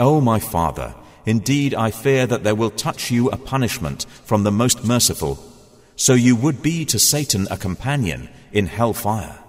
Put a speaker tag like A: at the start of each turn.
A: O my father, indeed I fear that there will touch you a punishment from the most merciful, so you would be to Satan a companion in hell fire.